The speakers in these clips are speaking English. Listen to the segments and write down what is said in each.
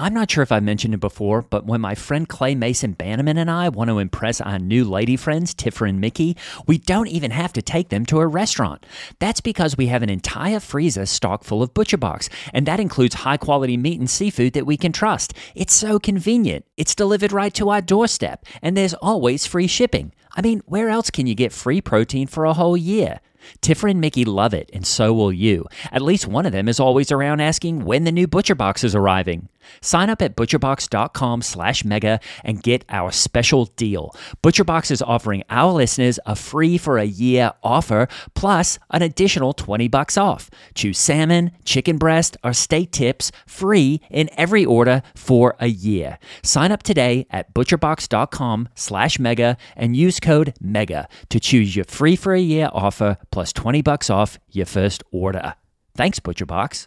I'm not sure if I mentioned it before, but when my friend Clay Mason Bannerman and I want to impress our new lady friends, Tiffer and Mickey, we don't even have to take them to a restaurant. That's because we have an entire freezer stocked full of Butcher Box, and that includes high quality meat and seafood that we can trust. It's so convenient. It's delivered right to our doorstep, and there's always free shipping. I mean, where else can you get free protein for a whole year? Tiffer and Mickey love it, and so will you. At least one of them is always around asking when the new Butcher Box is arriving. Sign up at butcherbox.com slash mega and get our special deal. ButcherBox is offering our listeners a free for a year offer plus an additional 20 bucks off. Choose salmon, chicken breast, or steak tips free in every order for a year. Sign up today at butcherbox.com slash mega and use code MEGA to choose your free for a year offer plus 20 bucks off your first order. Thanks, ButcherBox.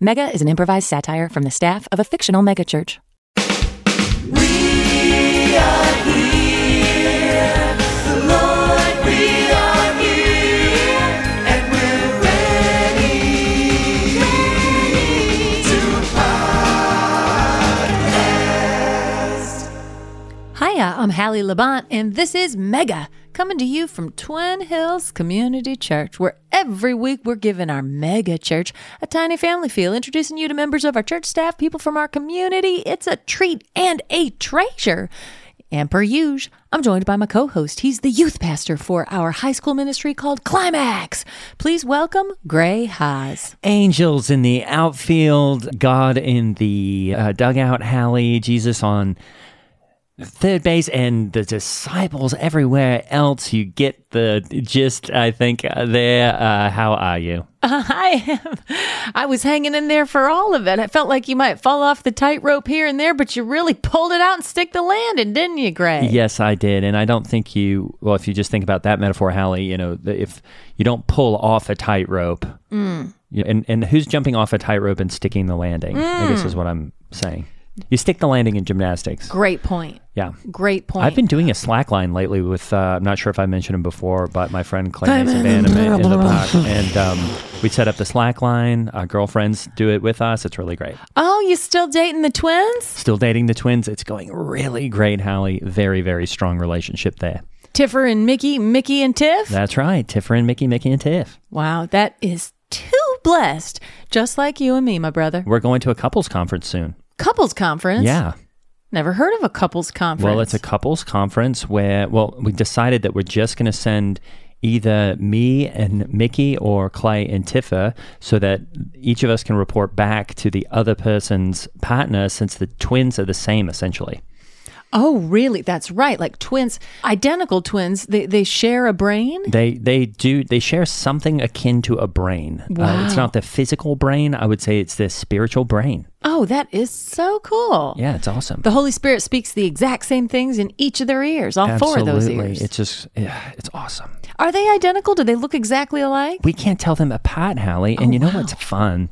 Mega is an improvised satire from the staff of a fictional megachurch. We are here, Lord, we are here, and we're ready to podcast. Hiya, I'm Hallie Labont, and this is Mega, coming to you from Twin Hills Community Church, where every week we're giving our mega church a tiny family feel, introducing you to members of our church staff, people from our community. It's a treat and a treasure. And per usual, I'm joined by my co host. He's the youth pastor for our high school ministry called Climax. Please welcome Gray Haas. Angels in the outfield, God in the uh, dugout, Hallie, Jesus on third base, and the disciples everywhere else. You get the gist, I think, uh, there. Uh, how are you? I am. I was hanging in there for all of it. I felt like you might fall off the tightrope here and there, but you really pulled it out and stick the landing, didn't you, Gray? Yes, I did. And I don't think you, well, if you just think about that metaphor, Hallie, you know, if you don't pull off a tightrope, Mm. and, and who's jumping off a tightrope and sticking the landing, I guess is what I'm saying. You stick the landing in gymnastics. Great point. Yeah. Great point. I've been doing a slack line lately with, uh, I'm not sure if I mentioned him before, but my friend Clay Mason Bannerman in the park. And um, we set up the slack line. Our girlfriends do it with us. It's really great. Oh, you still dating the twins? Still dating the twins. It's going really great, Hallie. Very, very strong relationship there. Tiffer and Mickey, Mickey and Tiff? That's right. Tiffer and Mickey, Mickey and Tiff. wow, that is too blessed. Just like you and me, my brother. We're going to a couples conference soon. Couples conference? Yeah. Never heard of a couples conference. Well, it's a couples conference where, well, we decided that we're just going to send either me and Mickey or Clay and Tiffer so that each of us can report back to the other person's partner since the twins are the same essentially. Oh, really? That's right. Like twins, identical twins, they, they share a brain? They they do they share something akin to a brain. Uh, it's not the physical brain. I would say it's the spiritual brain. Oh, that is so cool. Yeah, it's awesome. The Holy Spirit speaks the exact same things in each of their ears, all four of those ears. It's just yeah, it's awesome. Are they identical? Do they look exactly alike? we can't tell them apart, Hallie. And Oh, you know wow. what's fun?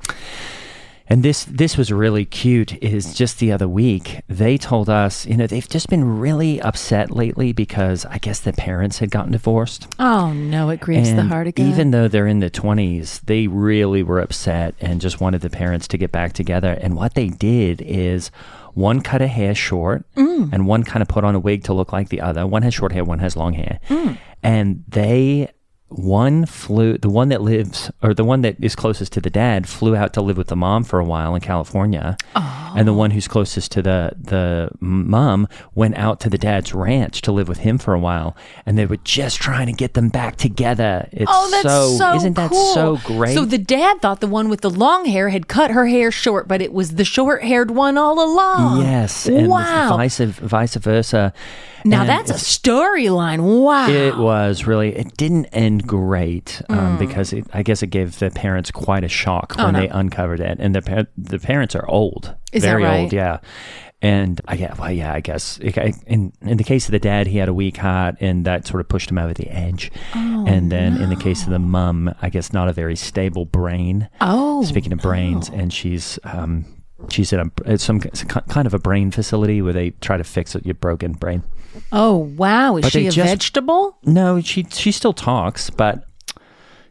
And this this was really cute. Is just the other week they told us, you know, they've just been really upset lately because I guess the parents had gotten divorced. Oh, no, it grieves the heart of God. Even though they're in the twenties, they really were upset and just wanted the parents to get back together. And what they did is one cut a hair short Mm. and one kind of put on a wig to look like the other. One has short hair, one has long hair. Mm. And they one flew, the one that lives, or the one that is closest to the dad, flew out to live with the mom for a while in California, and the oh. one who's closest to the the mom went out to the dad's ranch to live with him for a while, and they were just trying to get them back together. It's Oh, that's so, so, isn't that cool. so great? So the dad thought the one with the long hair had cut her hair short, but it was the short-haired one all along. yes, and wow. vice vice versa. now And that's a storyline. Wow. It was really. It didn't end great Mm. um, because it, I guess it gave the parents quite a shock Oh, when they uncovered it, and the the parents are old, Is very right? old, yeah. And I yeah, well, yeah, I guess it, I- in in the case of the dad, he had a weak heart, and that sort of pushed him over the edge. Oh, and then in the case of the mum, I guess not a very stable brain. oh, Speaking of brains, and she's um, she's in a it's some kind of a brain facility where they try to fix your broken brain. Oh wow. Is But she a just- vegetable? No, she she still talks, but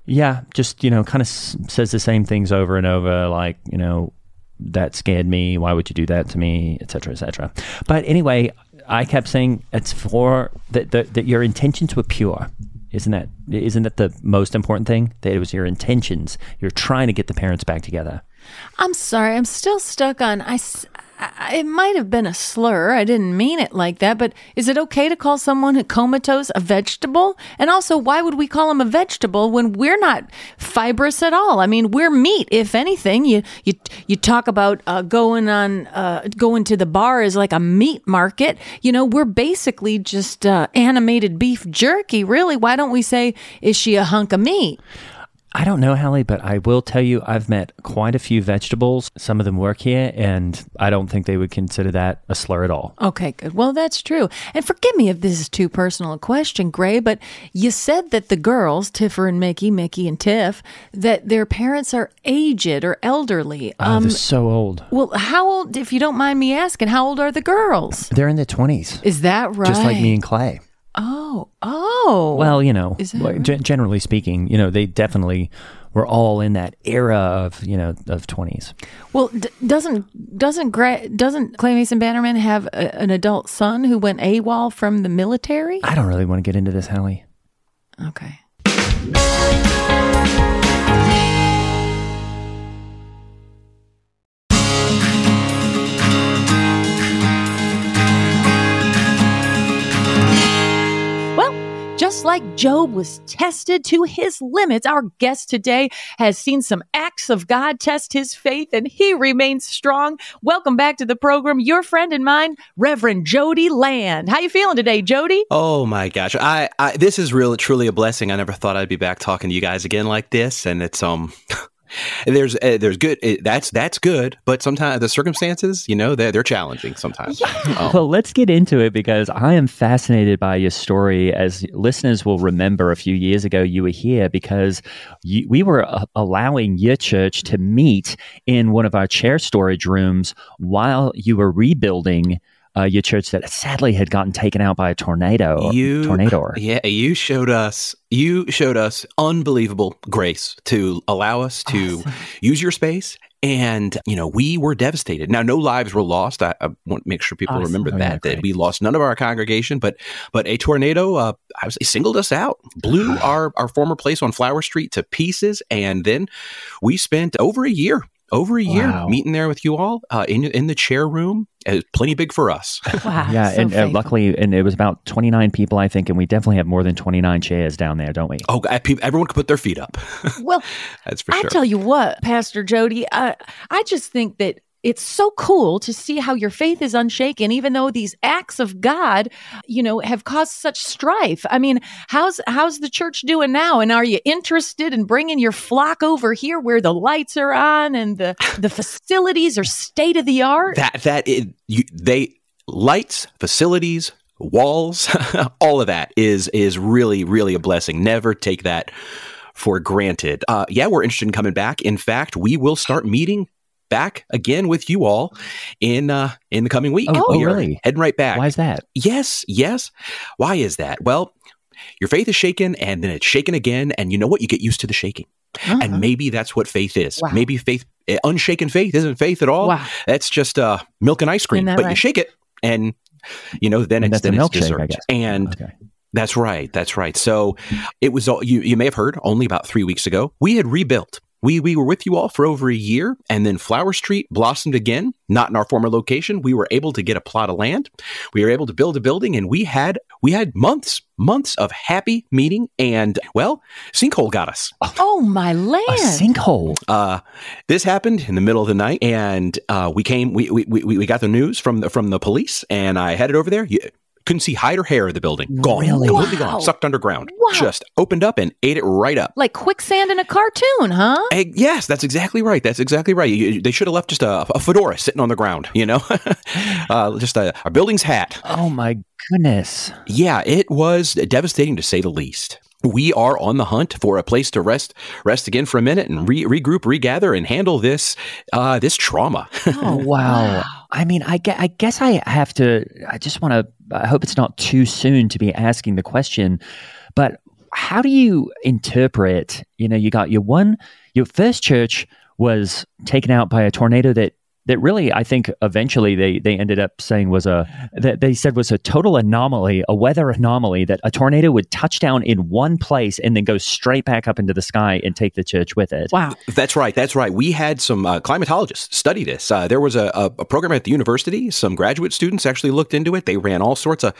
yeah, just you know, kind of s- says the same things over and over, like you know, that scared me. Why would you do that to me, etc., etc. But anyway, I kept saying it's for that that that your intentions were pure. Isn't that isn't that the most important thing? That it was your intentions. You're trying to get the parents back together. I'm sorry. I'm still stuck on. I. It might have been a slur. I didn't mean it like that. But is it okay to call someone comatose a vegetable? And also, why would we call them a vegetable when we're not fibrous at all? I mean, we're meat. If anything, you you you talk about uh, going on uh, going to the bar is like a meat market. You know, we're basically just uh, animated beef jerky. Really, why don't we say is she a hunk of meat? I don't know, Hallie, but I will tell you, I've met quite a few vegetables. Some of them work here, and I don't think they would consider that a slur at all. Okay, good. Well, that's true. And forgive me if this is too personal a question, Gray, but you said that the girls, Tiffer and Mickey, Mickey and Tiff, that their parents are aged or elderly. Oh, they're um, so old. well, how old, if you don't mind me asking, how old are the girls? They're in their 20s, Is that right? just like me and Clay. Oh, oh. Well, you know, like, gen- generally speaking, you know, they definitely were all in that era of, you know, of 20s. well, d- doesn't doesn't Gray, doesn't Clay Mason Bannerman have a, an adult son who went AWOL from the military? I don't really want to get into this, Hallie. Okay. Job was tested to his limits, our guest today has seen some acts of God test his faith and he remains strong. Welcome back to the program, your friend and mine, Reverend Jody Land. How you feeling today, Jody? Oh my gosh, I, I this is really truly a blessing. I never thought I'd be back talking to you guys again like this, and it's um. There's uh, there's good uh, that's that's good, but sometimes the circumstances, you know, they're they're challenging sometimes. Oh. Well, let's get into it because I am fascinated by your story. As listeners will remember, a few years ago, you were here because you, we were uh, allowing your church to meet in one of our chair storage rooms while you were rebuilding uh, your church that sadly had gotten taken out by a tornado. you tornado. yeah you showed us you showed us unbelievable grace to allow us to use your space and you know we were devastated now no lives were lost i, I want to make sure people Awesome. remember Oh, yeah, that that we lost none of our congregation but but a tornado uh i was singled us out blew our our former place on flower street to pieces and then we spent over a year over a year Wow. meeting there with you all uh, in in the chair room it was plenty big for us Wow. Yeah, so and uh, luckily, and it was about 29 people, I think, and we definitely have more than 29 chairs down there, don't we? oh God, everyone could put their feet up Well, that's for sure. I tell you what, Pastor Jody, uh, I just think that it's so cool to see how your faith is unshaken, even though these acts of God, you know, have caused such strife. I mean, how's how's the church doing now? And are you interested in bringing your flock over here where the lights are on and the the facilities are state of the art? that that it, you, they lights facilities walls all of that is is really really a blessing never take that for granted uh, yeah we're interested in coming back in fact we will start meeting back again with you all in uh in the coming week Oh, oh, We really? heading right back Why is that? Yes, yes. Why is that? Well, your faith is shaken and then it's shaken again. And you know what? You get used to the shaking. Uh-huh. And maybe that's what faith is. Wow. Maybe faith, eh, unshaken faith isn't faith at all. Wow. That's just uh, milk and ice cream. But you shake it and, you know, then And it's, then it's dessert. And Okay. That's right. That's right. So it was all you, you may have heard only about three weeks ago. We had rebuilt. We, we were with you all for over a year, and then Flower Street blossomed again, not in our former location. We were able to get a plot of land. We were able to build a building, and we had we had months, months of happy meeting. And well, sinkhole got us. Oh my land! A sinkhole. Uh, this happened in the middle of the night, and uh, we came. We, we we we got the news from the from the police, and I headed over there. Couldn't see hide or hair of the building. Gone, Really? completely Wow. gone, sucked underground. Wow. Just opened up and ate it right up. like quicksand in a cartoon, huh? Eh, yes, that's exactly right. That's exactly right. You- they should have left just a, a fedora sitting on the ground, you know, uh, just a, a building's hat. Oh my goodness. Yeah, it was devastating to say the least. We are on the hunt for a place to rest, rest again for a minute, and re- regroup, regather, and handle this uh, this trauma. Oh wow. I mean, I, gue- I guess I have to. I just want to. I hope it's not too soon to be asking the question, but how do you interpret? You know, you got your one. Your first church was taken out by a tornado that that really, I think, eventually they they ended up saying was a that they said was a total anomaly, a weather anomaly that a tornado would touch down in one place and then go straight back up into the sky and take the church with it. Wow. That's right. That's right. We had some uh, climatologists study this. Uh, there was a, a, a program at the university. Some graduate students actually looked into it. They ran all sorts of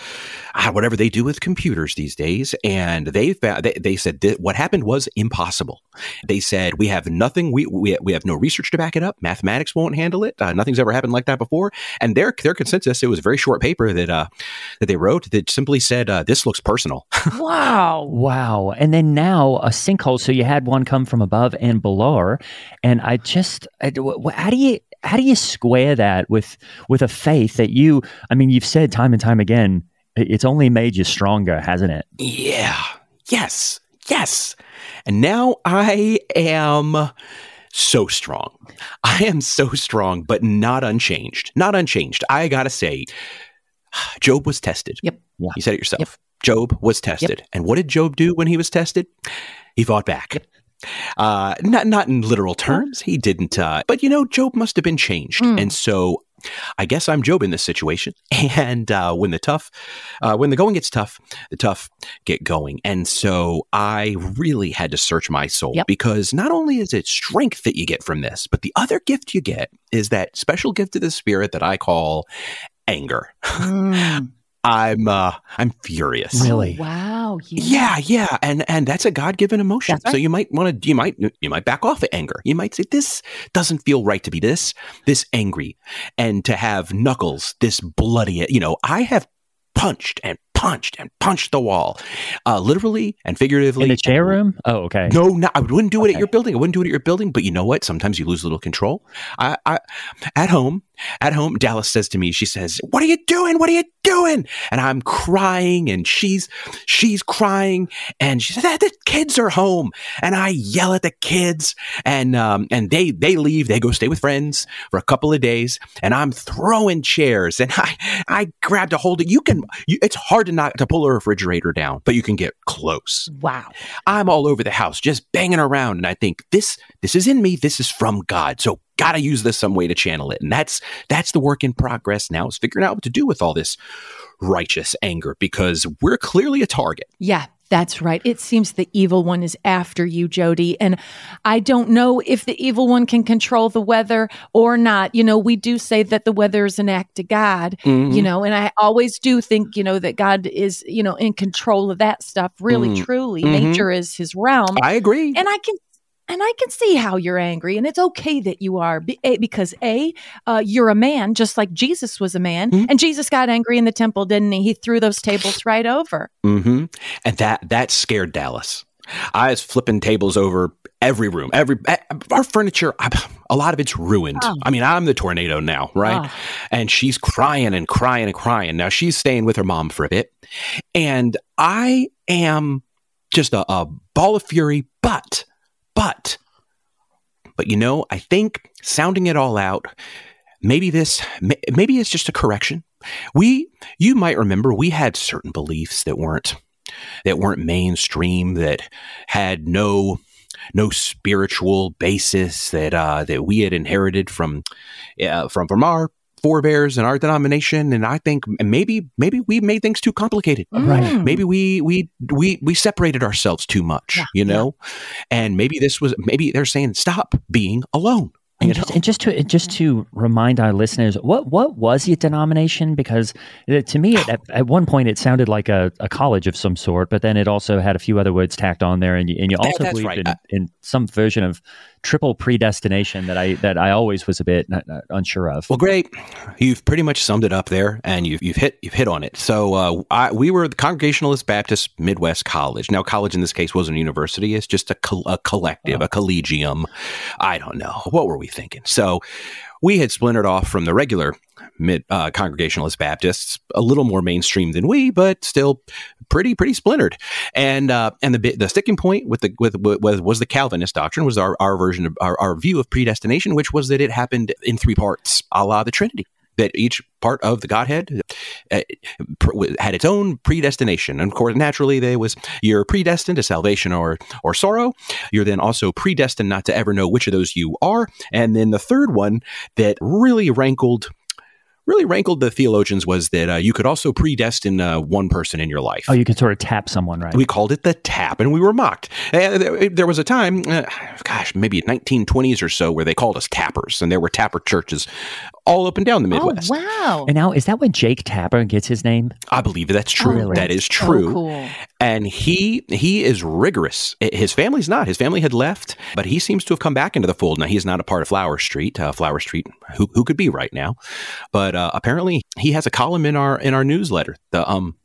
ah, whatever they do with computers these days, and they found, they, they said that what happened was impossible. They said we have nothing. We, we we have no research to back it up. Mathematics won't handle it. Uh, nothing's ever happened like that before. And their their consensus. It was a very short paper that uh, that they wrote that simply said uh, this looks personal. Wow. Wow. And then now a sinkhole. So you had one come from above and below. And I just, I, how do you, how do you square that with, with a faith that you, I mean, you've said time and time again, it's only made you stronger, hasn't it? Yeah. Yes. Yes. And now I am so strong. I am so strong, but not unchanged. Not unchanged. I gotta say, Job was tested. Yep. Yeah. You said it yourself. Yep. Job was tested. And what did Job do when he was tested? He fought back. Uh, not not in literal terms. He didn't. Uh, but you know, Job must have been changed, Mm. and so I guess I'm Job in this situation. And uh, when the tough, uh, when the going gets tough, the tough get going. And so I really had to search my soul Yep. because not only is it strength that you get from this, but the other gift you get is that special gift of the spirit that I call anger. Mm. I'm uh, I'm furious. Really? Wow. Yeah, yeah, and and that's a God given emotion. Right. So you might want to you might you might back off at anger. You might say this doesn't feel right to be this this angry, and to have knuckles this bloody. You know, I have punched and punched and punched the wall, uh, literally and figuratively. In the chair room? Oh, okay. No, no, I wouldn't do it at your building. I wouldn't do it at your building. But you know what? Sometimes you lose a little control. I, I, at home, at home, Dallas says to me, she says, "What are you doing? What are you doing?" And I'm crying, and she's she's crying, and she says, "Ah, "The kids are home." And I yell at the kids, and um, and they they leave. They go stay with friends for a couple of days, and I'm throwing chairs, and I I grabbed a hold of. You can. You, it's hard to not to pull a refrigerator down, but you can get close. Wow. I'm all over the house, just banging around, and I think this this is in me. This is from God. So gotta use this some way to channel it, and that's that's the work in progress now. Is figuring out what to do with all this righteous anger because we're clearly a target. Yeah, that's right. It seems the evil one is after you, Jody. And I don't know if the evil one can control the weather or not. You know, we do say that the weather is an act of God, you know, and I always do think, you know, that God is, you know, in control of that stuff. Really, Mm. truly. Mhm. Nature is his realm. I agree. and I can. And I can see how you're angry, and it's okay that you are because a uh, you're a man, just like Jesus was a man, Mhm. and Jesus got angry in the temple, didn't he? He threw those tables right over. Mm-hmm. And that that scared Dallas. I was flipping tables over every room, every eh, our furniture. A lot of it's ruined. Oh. I mean, I'm the tornado now, right? Ah. And she's crying and crying and crying. Now she's staying with her mom for a bit, and I am just a, a ball of fury. But, but, but you know, I think sounding it all out. Maybe this, maybe it's just a correction. We, you might remember, we had certain beliefs that weren't that weren't mainstream, that had no no spiritual basis that uh, that we had inherited from uh, from from our forebears and our denomination, and I think maybe maybe we made things too complicated. Right. Maybe we we we we separated ourselves too much, you know, and maybe this was maybe they're saying stop being alone. And just, and just to just to remind our listeners, what what was your denomination? Because uh, to me, at, at one point, it sounded like a, a college of some sort, but then it also had a few other words tacked on there, and you, and you also that's believed right. in, Uh, in some version of triple predestination that I that I always was a bit uh, uh, unsure of. Well, great. You've pretty much summed it up there, and you've you've hit you've hit on it. So uh, I, we were the Congregationalist Baptist Midwest College. Now, college in this case wasn't a university; it's just a, col- a collective, a collegium. I don't know what were we thinking. So we had splintered off from the regular mid uh, Congregationalist Baptists, a little more mainstream than we, but still pretty pretty splintered. And uh, and the the sticking point with the with, with was the Calvinist doctrine was our our version of our, our view of predestination, which was that it happened in three parts, a la the Trinity. That each part of the Godhead uh, had its own predestination, and of course, naturally, there was you're predestined to salvation or or sorrow. You're then also predestined not to ever know which of those you are, and then the third one that really rankled really rankled the theologians was that uh, you could also predestine uh, one person in your life. Oh, you could sort of tap someone, right? We called it the tap, and we were mocked. Uh, there, there was a time, uh, gosh, maybe 1920s or so, where they called us tappers, and there were tapper churches all up and down the Midwest. Oh, wow. and now, is that when Jake Tapper gets his name? I believe that's true. Oh, that is so true. cool. And he he is rigorous. His family's not. His family had left, but he seems to have come back into the fold. Now he's not a part of Flower Street. Uh, Flower Street, who who could be right now? But uh, apparently he has a column in our in our newsletter. The um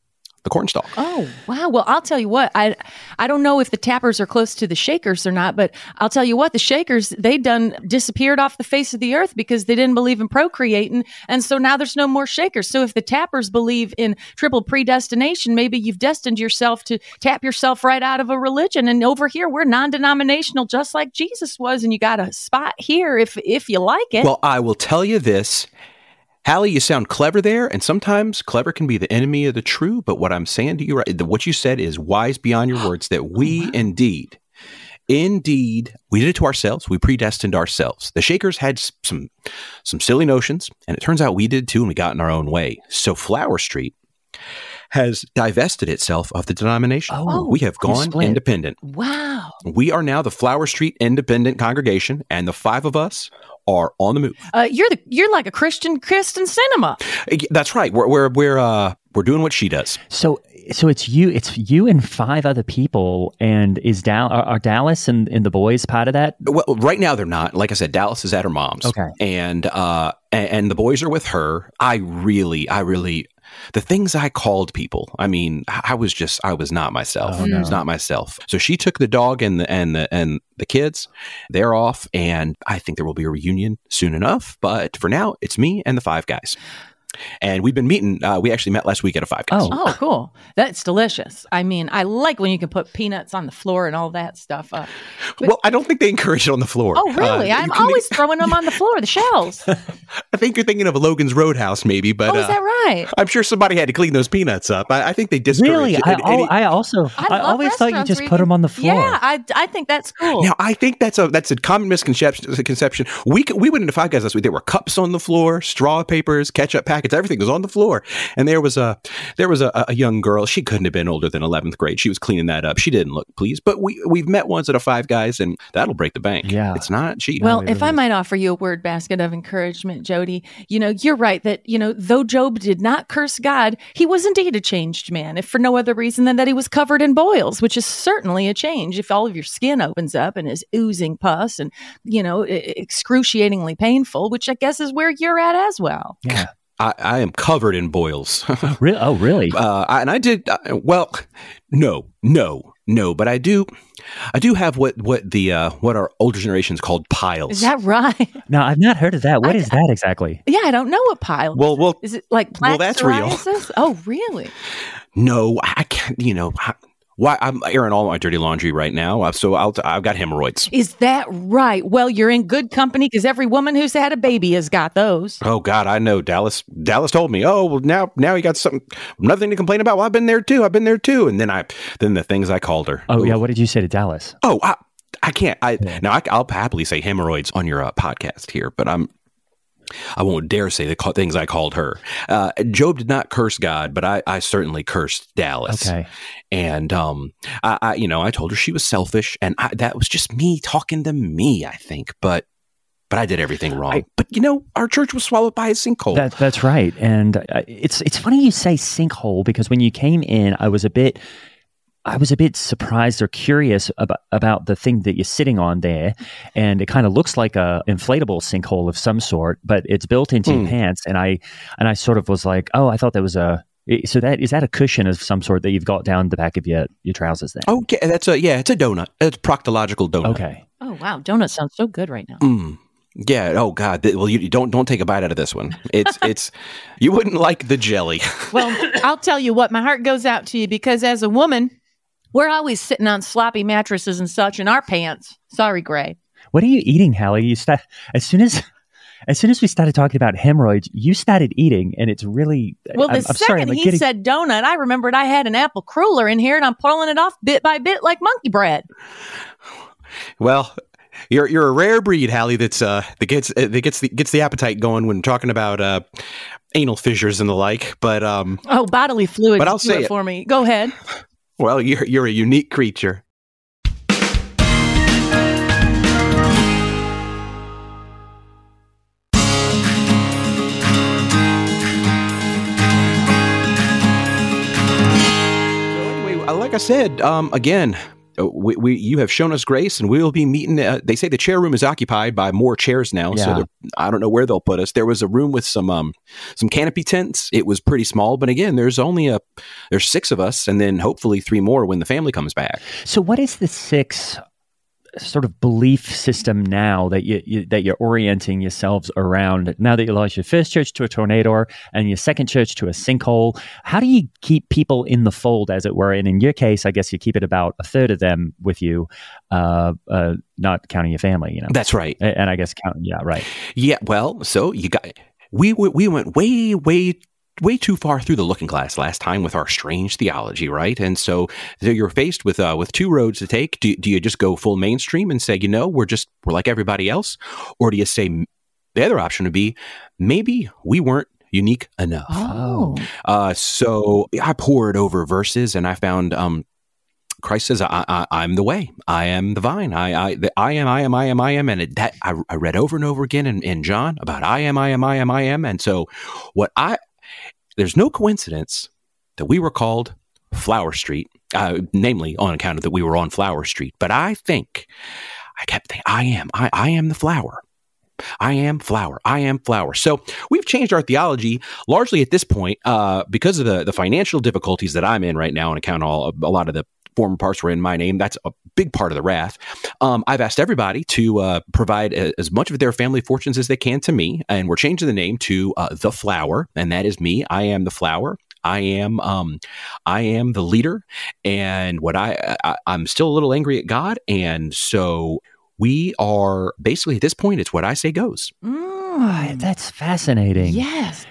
the cornstalk. Oh wow! Well, I'll tell you what. I I don't know if the tappers are close to the shakers or not, but I'll tell you what. The shakers they done disappeared off the face of the earth because they didn't believe in procreating, and so now there's no more shakers. So if the tappers believe in triple predestination, maybe you've destined yourself to tap yourself right out of a religion. And over here, we're non-denominational, just like Jesus was, and you got a spot here if if you like it. Well, I will tell you this. Hallie, you sound clever there, and sometimes clever can be the enemy of the true. But what I'm saying to you, right, what you said is wise beyond your words. That oh we indeed, indeed, we did it to ourselves. We predestined ourselves. The Shakers had some some silly notions, and it turns out we did too, and we got in our own way. So Flower Street has divested itself of the denomination. Oh, we have gone split. independent. wow. We are now the Flower Street Independent Congregation, and the five of us are on the move. Uh, you're the you're like a Christian Kyrsten Sinema. That's right. We're we're we're uh we're doing what she does. So, so it's you, it's you and five other people, and is Dal are, are Dallas and, and the boys part of that? Well, right now they're not. Like I said, Dallas is at her mom's. Okay. and uh and, and the boys are with her. I really, I really. The things I called people, I mean, I was just, I was not myself. Oh, I was not myself. So she took the dog and the and the and the kids. They're off, and I think there will be a reunion soon enough. But for now, it's me and the five guys, and we've been meeting. Uh, we actually met last week at a five guys. Oh. Oh, cool. That's delicious. I mean, I like when you can put peanuts on the floor and all that stuff. Uh, well, I don't think they encourage it on the floor. oh, really? Uh, I'm you can- always throwing them on the floor, the shells. Oh, I think you're thinking of Logan's Roadhouse, maybe, but is uh, that right? I'm sure somebody had to clean those peanuts up. I, I think they discourage Really? it. I, And- al- I also, I, love always thought you just put them on the floor. Yeah, I, I think that's cool. now I think that's a that's a common misconception. Conception. We we went into Five Guys last week. There were cups on the floor, straw papers, ketchup packets, everything was on the floor. And there was a there was a, a young girl. She couldn't have been older than eleventh grade. She was cleaning that up. She didn't look pleased. But we we've met once at a Five Guys, and that'll break the bank. Yeah. it's not cheap. Well, if I might offer you a word basket of encouragement, Jody, you know, you're right that, you know, though Job did not curse God, he was indeed a changed man, if for no other reason than that he was covered in boils, which is certainly a change. If all of your skin opens up and is oozing pus and, you know, excruciatingly painful, which I guess is where you're at as well. yeah. I, I am covered in boils. Re- oh, really? uh, I- and I did uh, well. No, no, no. But I do, I do have what what the uh, what our older generations called piles. Is that right? no, I've not heard of that. What I- is that exactly? yeah, I don't know what pile. well, well, is it like well, plaque that's real. Oh, really? no, I can't. You know, I, why I'm airing all my dirty laundry right now, uh, so I'll, I've got hemorrhoids. Is that right? Well, you're in good company because every woman who's had a baby has got those. Oh God, I know. Dallas, Dallas told me. Oh well, now now you got something, nothing to complain about. Well, I've been there too. I've been there too. And then I, then the things I called her. Oh, Ooh. yeah. What did you say to Dallas? Oh, I, I can't. I now I, will happily say hemorrhoids on your uh, podcast here, but I'm I won't dare say the things I called her. Uh, Job did not curse God, but I, I certainly cursed Dallas. Okay. And um, I, I, you know, I told her she was selfish, and I, that was just me talking to me. I think, but but I did everything wrong. I- but you know, our church was swallowed by a sinkhole. That, that's right. And uh, it's it's funny you say sinkhole because when you came in, I was a bit I was a bit surprised or curious about about the thing that you're sitting on there, and it kind of looks like a inflatable sinkhole of some sort, but it's built into Hmm. your pants. And I and I sort of was like, oh, I thought that was a so that is that a cushion of some sort that you've got down the back of your your trousers there. okay, that's a yeah, it's a donut. It's a proctological donut. Okay. Oh wow, donut sounds so good right now. Mm. Yeah. Oh God. Well, you, you don't don't take a bite out of this one. It's it's you wouldn't like the jelly. Well, I'll tell you what, my heart goes out to you because as a woman, we're always sitting on sloppy mattresses and such in our pants. Sorry, Gray. What are you eating, Hallie? You start as soon as as soon as we started talking about hemorrhoids, you started eating, and it's really Well, the I'm, I'm sorry, 2nd I'm like he getting- said donut, I remembered I had an apple cruller in here and I'm pulling it off bit by bit like monkey bread. Well, you're you're a rare breed, Hallie. That's uh that gets uh, that gets the gets the appetite going when talking about uh anal fissures and the like. But um, Oh, bodily fluids. But I'll say it it. for me. Go ahead. Well, you're you're a unique creature. Like I said, um, again, we, we you have shown us grace, and we will be meeting. Uh, they say the chair room is occupied by more chairs now, so Yeah. they're- I don't know where they'll put us. There was a room with some um some canopy tents. It was pretty small, but again, there's only a there's six of us, and then hopefully three more when the family comes back. So, what is the six sort of belief system now that you, you that you're orienting yourselves around? Now that you lost your first church to a tornado and your second church to a sinkhole, how do you keep people in the fold, as it were? And in your case, I guess you keep it about a third of them with you, uh, uh, not counting your family. You know, That's right. And I guess count. Yeah, right. Yeah. Well, so you got we we we went way way way too far through the looking glass last time with our strange theology, right? And so, you're faced with uh, with two roads to take. Do, do you just go full mainstream and say, you know, we're just we're like everybody else, or do you say the other option would be maybe we weren't unique enough? Oh. Uh, so I poured over verses and I found um, Christ says, I, I, I'm the way. I am the vine. I, I, the, I am, I am, I am, I am. And it, that I, I read over and over again in, in John about I am, I am, I am, I am. And so what I, there's no coincidence that we were called Flower Street, uh, namely on account of that we were on Flower Street. But I think, I kept thinking, I am, I, I am the flower. I am flower. I am flower. So we've changed our theology largely at this point uh, because of the the financial difficulties that I'm in right now, on account of all a lot of the former parts were in my name. That's a big part of the wrath. Um, I've asked everybody to uh, provide a, as much of their family fortunes as they can to me, and we're changing the name to uh, the flower, and that is me. I am the flower. I am um, I am the leader, and what I, I I'm still a little angry at God, and so we are basically at this point. It's what I say goes. Ah, that's fascinating. Yes.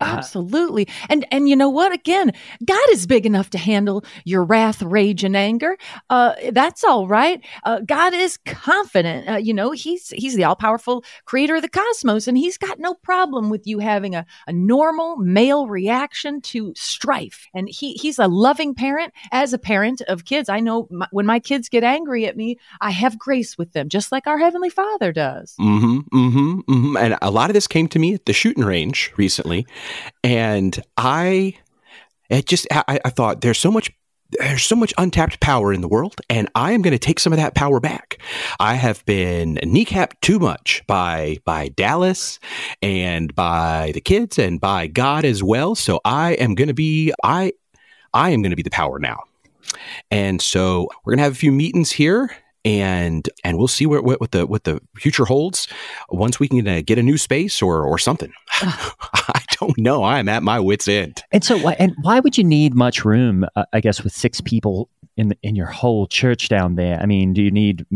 Uh, Absolutely. And and you know what? Again, God is big enough to handle your wrath, rage, and anger. Uh, that's all right. Uh, God is confident. Uh, you know, he's he's the all-powerful creator of the cosmos, and he's got no problem with you having a, a normal male reaction to strife. And he he's a loving parent. As a parent of kids, I know my, when my kids get angry at me, I have grace with them, just like our Heavenly Father does. Mm-hmm, mm-hmm, mm-hmm. And a lot of this came to me at the shooting range recently, and I, it just, I, I thought there's so much. There's so much untapped power in the world, and I am going to take some of that power back. I have been kneecapped too much by by Dallas and by the kids and by God as well. So I am going to be I I am going to be the power now. And so we're going to have a few meetings here and and we'll see what what, what the what the future holds once we can uh, get a new space or or something. I don't know. I'm at my wits end. And so, why, and why would you need much room? Uh, I guess with six people in the, in your whole church down there. I mean, do you need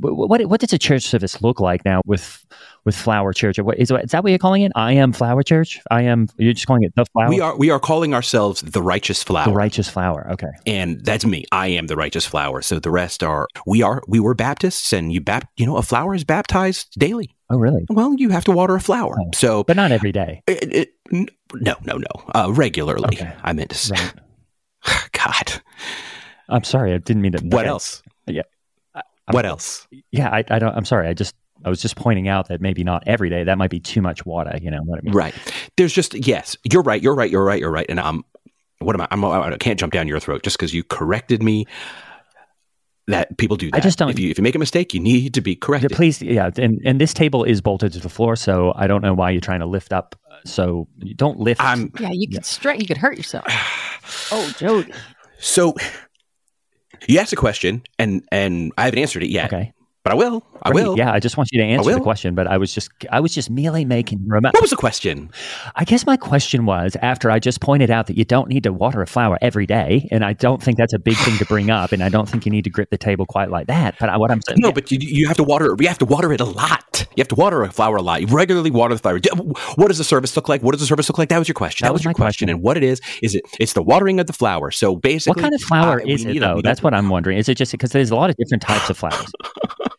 what? What does a church service look like now with with Flower Church? What, is, is that what you're calling it? I am Flower Church. I am. You're just calling it the Flower. We are we are calling ourselves the righteous flower. the righteous flower. Okay. and that's me. I am the righteous flower. So the rest are we are we were Baptists, and you bap you know a flower is baptized daily. Oh, really? Well, you have to water a flower. Oh. So, But not every day. it, it, no, no, no. Uh, regularly, Okay. I meant to say. Right. God, I'm sorry. I didn't mean to. what okay. else? Uh, yeah. Uh, I- What else? Yeah, I, I don't. I'm sorry. I just. I was just pointing out that maybe not every day. That might be too much water. You know what I mean? Right. There's just yes. You're right. You're right. You're right. You're right. And I'm. What am I? I'm, I can't jump down your throat just because you corrected me. That people do that. I just don't- If you if you make a mistake, you need to be corrected. please, yeah, and and this table is bolted to the floor, so I don't know why you're trying to lift up. So don't lift. I'm Yeah, you could straight. You could hurt yourself. Oh, Jody. so. You asked a question, and and I haven't answered it yet. okay. But I will. I Great. will. Yeah, I just want you to answer the question, but I was just I was just merely making remarks. What was the question? I guess my question was after I just pointed out that you don't need to water a flower every day, and I don't think that's a big thing to bring up, and I don't think you need to grip the table quite like that. But I, what I'm saying, No, but you, you have to water. You have to water it a lot. You have to water a flower a lot. You regularly water the flower. What does the service look like? What does the service look like? That was your question. That That, was was your question. question. And what it is is it? It's the watering of the flower. So basically, what kind of flower we is it though? That's what I'm wondering. Is it just because there's a lot of different types of flowers?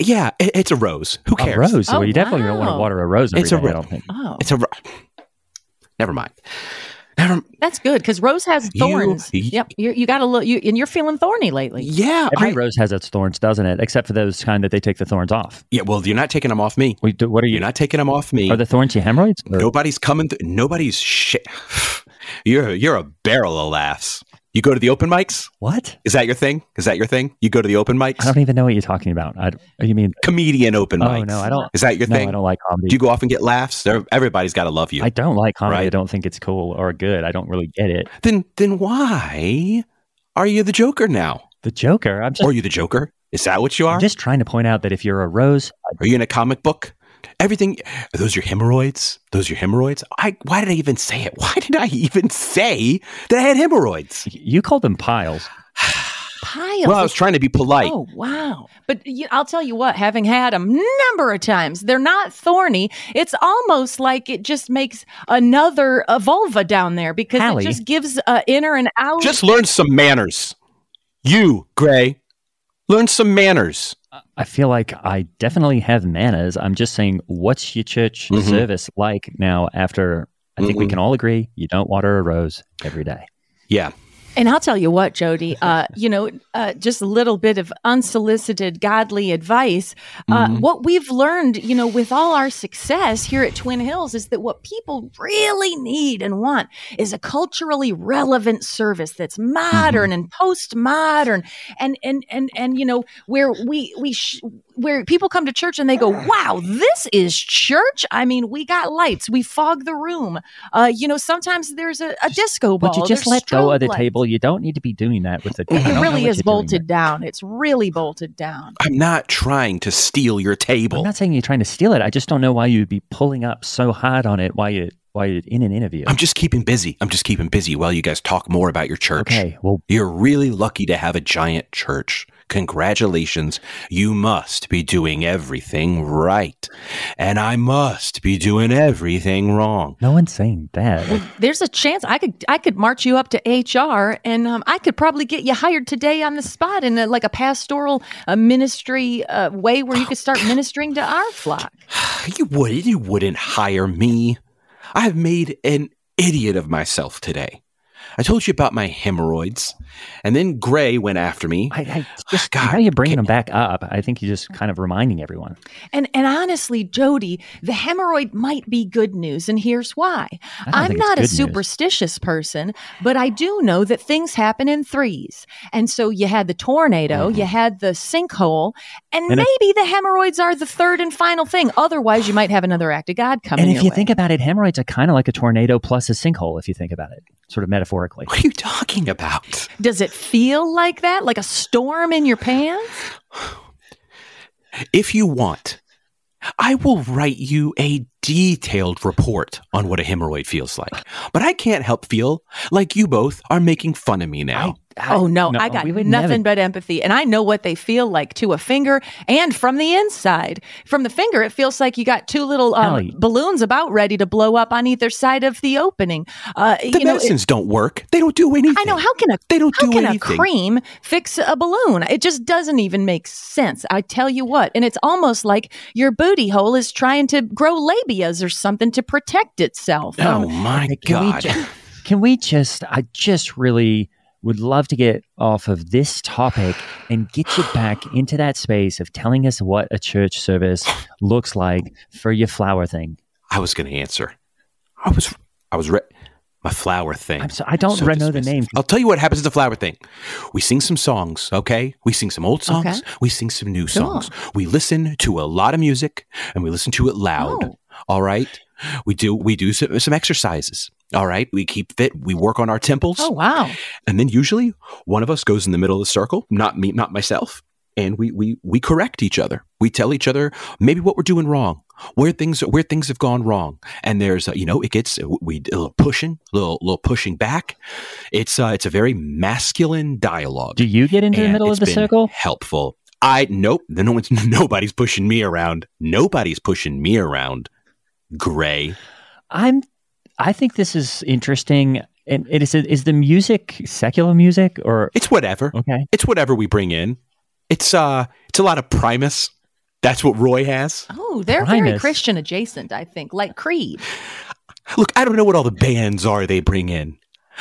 Yeah, it- it's a rose. Who cares? A cares? rose. Oh, well, you oh, definitely don't want to water a rose every It's a day, I don't think. Oh, It's a. ro- Never mind. Never. that's good because Rose has thorns. you- yep, you, you got to look. You and you're feeling thorny lately. Yeah. Every I- rose has its thorns, doesn't it? Except for those kind that they take the thorns off. yeah. Well, you're not taking them off me. We do, what are you? You're not taking them off me. are the thorns your hemorrhoids? Or- Nobody's coming. Th- nobody's shit. You're you're a barrel of laughs. You go to the open mics. What? Is that your thing? Is that your thing? You go to the open mics? I don't even know what you're talking about. I, oh, you mean? Comedian open Oh mics. no, I don't. Is that your No, thing? I don't like comedy. Do you go off and get laughs? Everybody's got to love you. I don't like comedy. I don't think it's cool or good. I don't really get it. then then why are you the Joker now? The Joker. I'm just, Or are you the Joker? Is that what you are? I'm just trying to point out that if you're a rose, are you in a comic book? Everything. Are those your hemorrhoids? Those your hemorrhoids? I. Why did I even say it? Why did I even say that I had hemorrhoids? you call them piles. Piles. Well, I was trying to be polite. Oh wow! But you, I'll tell you what, having had them number of times, they're not thorny. It's almost like it just makes another vulva down there because Hallie. it just gives uh, inner and outer. Just learn some manners. You, Gray, learn some manners. I feel like I definitely have manners. I'm just saying, what's your church Mhm. service like now? After I think we Mhm. can all agree, you don't water a rose every day. Yeah. And I'll tell you what, Jody, uh, you know, uh, just a little bit of unsolicited godly advice. Uh, Mhm. What we've learned, you know, with all our success here at Twin Hills is that what people really need and want is a culturally relevant service that's modern and postmodern and, and, and, and, you know, where we, we, sh- where people come to church and they go, wow, this is church. I mean, we got lights, we fog the room. Uh, you know, sometimes there's a, a disco ball. But you just there's let go of the lights. table. You don't need to be doing that with the. I It really is bolted down. It's really bolted down. I'm not trying to steal your table. I'm not saying you're trying to steal it. I just don't know why you'd be pulling up so hard on it while you while you're in an interview. I'm just keeping busy. I'm just keeping busy while you guys talk more about your church. okay. Well, You're really lucky to have a giant church. Congratulations. You must be doing everything right. And I must be doing everything wrong. no one's saying that. There's a chance I could I could march you up to HR and um, I could probably get you hired today on the spot in a, like a pastoral uh, ministry uh, way where you could start ministering to our flock. You would you wouldn't hire me. I've made an idiot of myself today. I told you about my hemorrhoids, and then Gray went after me. I, I just God, now you're bringing them back up. I think you're just kind of reminding everyone. And and honestly, Jody, the hemorrhoid might be good news, and here's why. I don't I'm not a good news. superstitious person, but I do know that things happen in threes. And so you had the tornado, you had the sinkhole, and, Mm-hmm. And if- maybe the hemorrhoids are the third and final thing. Otherwise, you might have another act of God coming. And if your you way. think about it, hemorrhoids are kind of like a tornado plus a sinkhole. If you think about it, sort of metaphorically. What are you talking about? does it feel like that, like a storm in your pants? If you want, I will write you a detailed report on what a hemorrhoid feels like. But I can't help feel like you both are making fun of me now. I, Oh no, I got we would nothing never- but empathy, and I know what they feel like to a finger and from the inside. From the finger, it feels like you got two little um, balloons about ready to blow up on either side of the opening. Uh, The you know, it- medicines don't work. They don't do anything. I know how can a They don't how do can anything. a cream fix a balloon? It just doesn't even make sense. I tell you what, and it's almost like your booty hole is trying to grow labias or something to protect itself. Oh Um, my Hey, can we god. ju- can we just? I just really would love to get off of this topic and get you back into that space of telling us what a church service looks like for your flower thing. I was going to answer. I was I was re- my flower thing. I'm so, I don't So re- know the name. I'll tell you what happens at the flower thing. We sing some songs, okay? We sing some old songs. Okay. We sing some new songs. We listen to a lot of music and we listen to it loud. Oh. All right. We do we do some, some exercises. All right. We keep fit. We work on our temples. oh wow! And then usually one of us goes in the middle of the circle, not me, not myself, and we we we correct each other. We tell each other maybe what we're doing wrong, where things where things have gone wrong. And there's uh, you know it gets we a little pushing, little little pushing back. It's uh, it's a very masculine dialogue. Do you get into the and middle of the been circle? Helpful. I nope. No one's nobody's pushing me around. Nobody's pushing me around. Gray. I'm. I think this is interesting. And it is. Is the music secular music or It's whatever. okay? It's whatever we bring in. It's uh it's a lot of Primus. That's what Roy has. Oh, they're very Christian adjacent. I think, like Creed. Look, I don't know what all the bands are they bring in.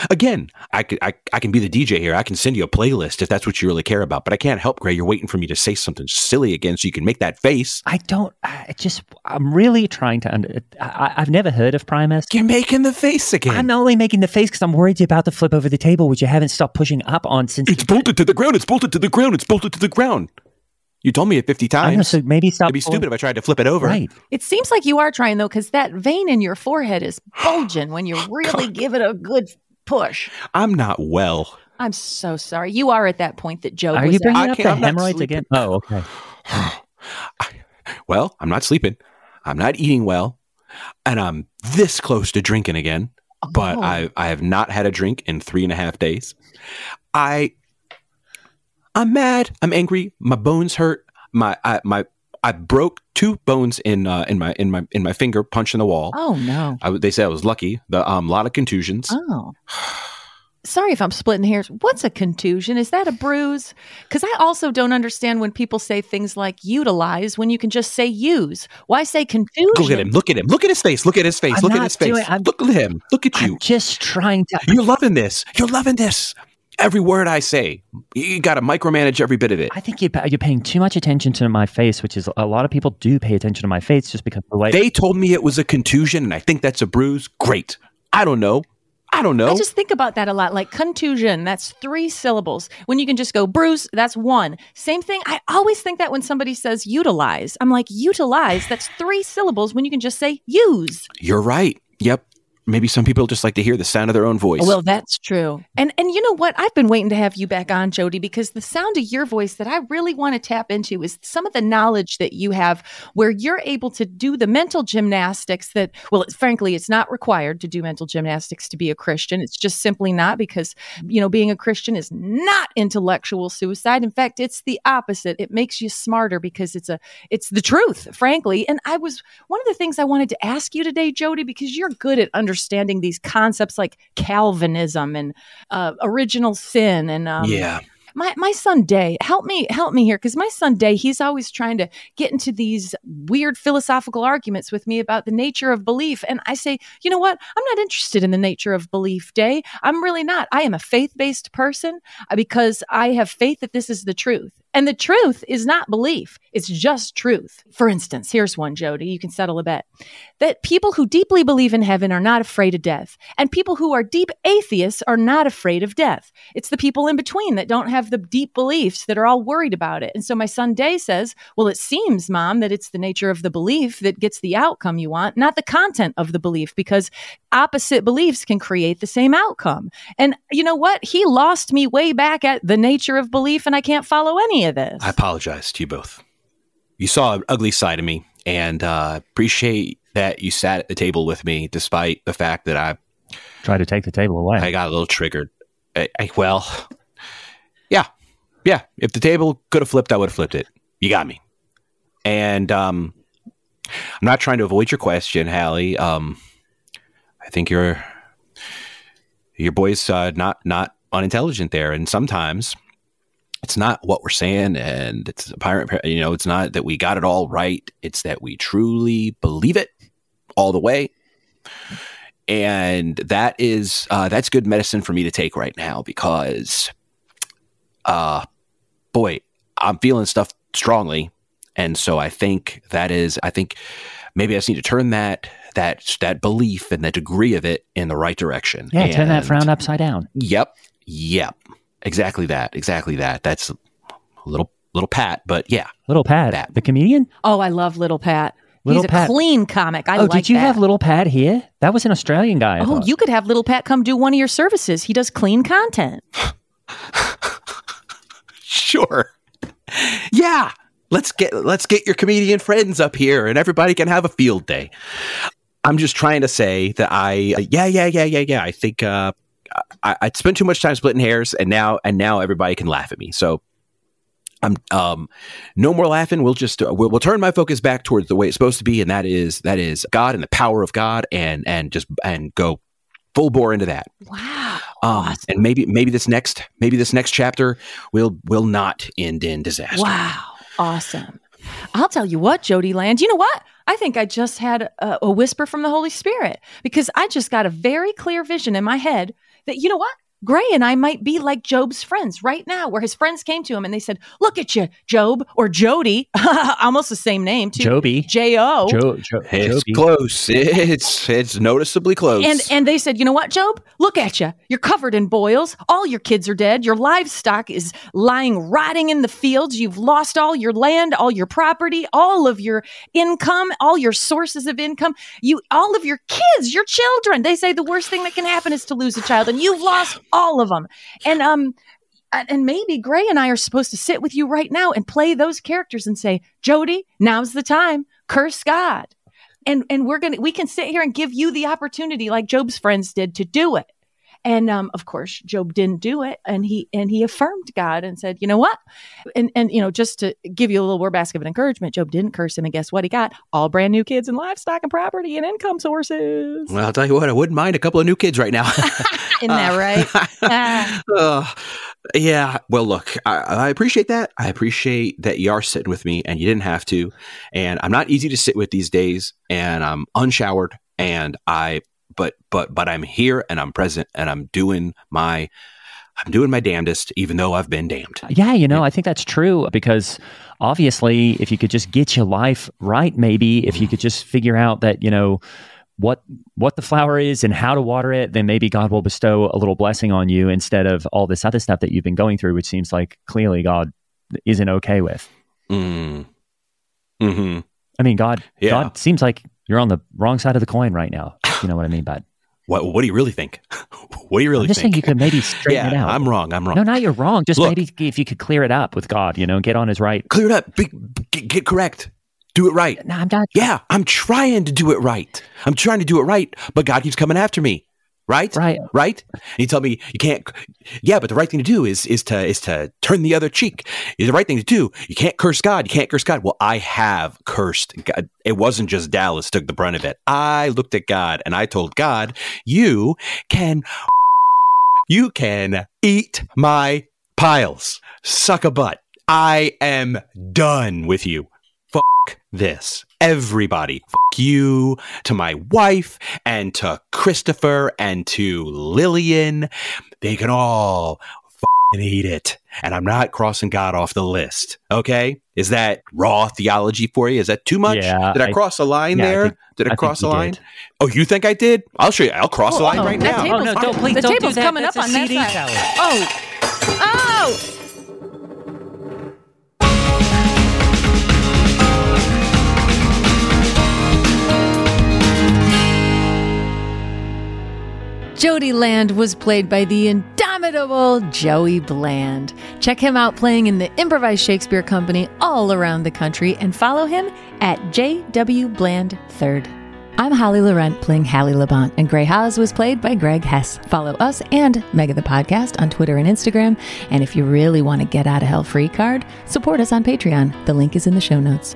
Again, I could, I, I can be the DJ here. I can send you a playlist if that's what you really care about. But I can't help, Gray. You're waiting for me to say something silly again so you can make that face. I don't. I just. I'm really trying to. Under, I, I've never heard of Primus. You're making the face again. I'm only making the face because I'm worried you're about to flip over the table, which you haven't stopped pushing up on since. it's bolted to the ground. It's bolted to the ground. It's bolted to the ground. You told me it 50 I know, times. so maybe stop. It'd be stupid if I tried to flip it over. Right. It seems like you are trying though, because that vein in your forehead is bulging when you oh, really give it a good push. I'm not well. I'm so sorry. You are at that point that Joe Are was you at. bringing I up the hemorrhoids again? Oh, okay. Well, I'm not sleeping. I'm not eating well. And I'm this close to drinking again. Oh, but Oh. I, I have not had a drink in three and a half days. I I'm mad. I'm angry. My bones hurt. My I, my I broke two bones in uh, in my in my in my finger punching the wall. Oh no. I, they say I was lucky. The um lot of contusions. Oh. Sorry if I'm splitting hairs. What's a contusion? Is that a bruise? Because I also don't understand when people say things like utilize when you can just say use. Why say contusion? Look at him. Look at him. Look at his face. Look at his face. I'm look at his face. doing- look at him. Look at you. I'm just trying to. You're loving this. You're loving this. Every word I say, you got to micromanage every bit of it. I think you're, you're paying too much attention to my face, which is a lot of people do pay attention to my face just because of the way. They told me it was a contusion, and I think that's a bruise. Great. I don't know. I don't know. I just think about that a lot. Like contusion, that's three syllables. When you can just go bruise, that's one. Same thing. I always think that when somebody says utilize, I'm like, utilize, that's three syllables when you can just say use. You're right. Yep. Maybe some people just like to hear the sound of their own voice. Well, that's true. And and you know what? I've been waiting to have you back on, Jody, because the sound of your voice that I really want to tap into is some of the knowledge that you have where you're able to do the mental gymnastics that well, it's, frankly, it's not required to do mental gymnastics to be a Christian. It's just simply not because, you know, being a Christian is not intellectual suicide. In fact, it's the opposite. It makes you smarter because it's a it's the truth, frankly. And I was one of the things I wanted to ask you today, Jody, because you're good at understanding these concepts like Calvinism and uh, original sin and um, yeah. my my son Day, help me help me here because my son Day, he's always trying to get into these weird philosophical arguments with me about the nature of belief, and I say, you know what? I'm not interested in the nature of belief, Day. I'm really not. I am a faith based person uh, because I have faith that this is the truth. And the truth is not belief, it's just truth. For instance, here's one, Jody, you can settle a bet that people who deeply believe in heaven are not afraid of death, and people who are deep atheists are not afraid of death. It's the people in between that don't have the deep beliefs that are all worried about it. And so my son Day says, Well, it seems, mom, that it's the nature of the belief that gets the outcome you want, not the content of the belief, because opposite beliefs can create the same outcome. And you know what? He lost me way back at the nature of belief, and I can't follow any of this. I apologize to you both. You saw an ugly side of me, and uh, appreciate that you sat at the table with me, despite the fact that I tried to take the table away. I got a little triggered. I, I, well, Yeah. Yeah. If the table could have flipped, I would have flipped it. You got me. And um, I'm not trying to avoid your question, Hallie. Um, I think your your boy's uh, not not unintelligent there, and sometimes it's not what we're saying, and it's apparent. You know, it's not that we got it all right. It's that we truly believe it all the way, and that is uh, that's good medicine for me to take right now because, uh, boy, I'm feeling stuff strongly, and so I think that is I think maybe I just need to turn that that that belief and the degree of it in the right direction. Yeah, turn that frown upside down. Yep. Yep. Exactly that. Exactly that. That's a little little pat, but yeah. Little Pat, That. the comedian. Oh, I love Little Pat. Little He's a Pat. clean comic. I oh, like did you that. have Little Pat here? That was an Australian guy. I Oh, thought. you could have Little Pat come do one of your services. He does clean content. Sure. Yeah. Let's get let's get your comedian friends up here and everybody can have a field day. I'm just trying to say that I yeah, yeah, yeah, yeah, yeah. I think uh I, I spent too much time splitting hairs and now and now everybody can laugh at me. So I'm um no more laughing. We'll just uh, we'll, we'll turn my focus back towards the way it's supposed to be, and that is that is God and the power of God, and and just and go full bore into that. Wow. Um, and maybe maybe this next maybe this next chapter will will not end in disaster. Wow. Awesome. I'll tell you what, Jody Land. You know what? I think I just had a, a whisper from the Holy Spirit because I just got a very clear vision in my head that, you know what? Gray and I might be like Job's friends right now, where his friends came to him and they said, Look at you, Job or Jody, almost the same name, too. Joby. J O. Jo- Jo- It's Joby. close. It's it's noticeably close. And and they said, you know what, Job? Look at you. You're covered in boils. All your kids are dead. Your livestock is lying rotting in the fields. You've lost all your land, all your property, all of your income, all your sources of income. You all of your kids, your children. They say the worst thing that can happen is to lose a child, and you've lost all of them. And um and maybe Gray and I are supposed to sit with you right now and play those characters and say, Jody, now's the time. Curse God and and we're gonna we can sit here and give you the opportunity like Job's friends did to do it and um, of course Job didn't do it and he and he affirmed god and said you know what and and you know just to give you a little word basket of encouragement Job didn't curse him and guess what he got all brand new kids and livestock and property and income sources well, I'll tell you what, I wouldn't mind a couple of new kids right now. isn't that right Ah. Uh, yeah. Well, look, I, I appreciate that. I appreciate that you are sitting with me and you didn't have to. And I'm not easy to sit with these days and I'm unshowered and I, but, but, but I'm here and I'm present and I'm doing my, I'm doing my damnedest, even though I've been damned. Yeah, you know, I think that's true because obviously, if you could just get your life right, maybe if you could just figure out that you know what what the flower is and how to water it, then maybe God will bestow a little blessing on you instead of all this other stuff that you've been going through, which seems like clearly God isn't okay with. Mm. Hmm. I mean, God, Yeah. God seems like you're on the wrong side of the coin right now. You know what I mean? But What What do you really think? what do you really I'm just think? saying you could maybe straighten yeah, it out. I'm wrong. I'm wrong. No, not you're wrong. Just Look. maybe if you could clear it up with God, you know, get on his right. Clear it up. Be, get, get correct. Do it right. No, I'm not. Yeah, I'm trying to do it right. I'm trying to do it right, but God keeps coming after me. Right? Right. Right? And you tell me you can't Yeah, but the right thing to do is is to is to turn the other cheek. Is The right thing to do. You can't curse God. You can't curse God. Well, I have cursed God. It wasn't just Dallas took the brunt of it. I looked at God and I told God, "You can you can eat my piles. Suck a butt. I am done with you. Fuck this. Everybody. Fuck you to my wife and to Christopher and to Lillian. They can all fucking eat it. And I'm not crossing God off the list. Okay? Is that raw theology for you? Is that too much? Yeah, did I, I- cross a line yeah, I there? think- did I, I cross a line? did. Oh, you think I did? I'll show you. I'll cross oh, the line Oh, right that now. table's Oh, no, don't- please the don't do table's that. coming That's up a on that CD side. tower. Oh, oh. Jody Land was played by the indomitable Joey Bland. Check him out playing in the Improvised Shakespeare Company all around the country and follow him at JW Bland 3rd. I'm Holly Laurent playing Hallie Labont, and Grey Haas was played by Greg Hess. Follow us and Mega the Podcast on Twitter and Instagram. And if you really want to get out of hell free card, support us on Patreon. The link is in the show notes.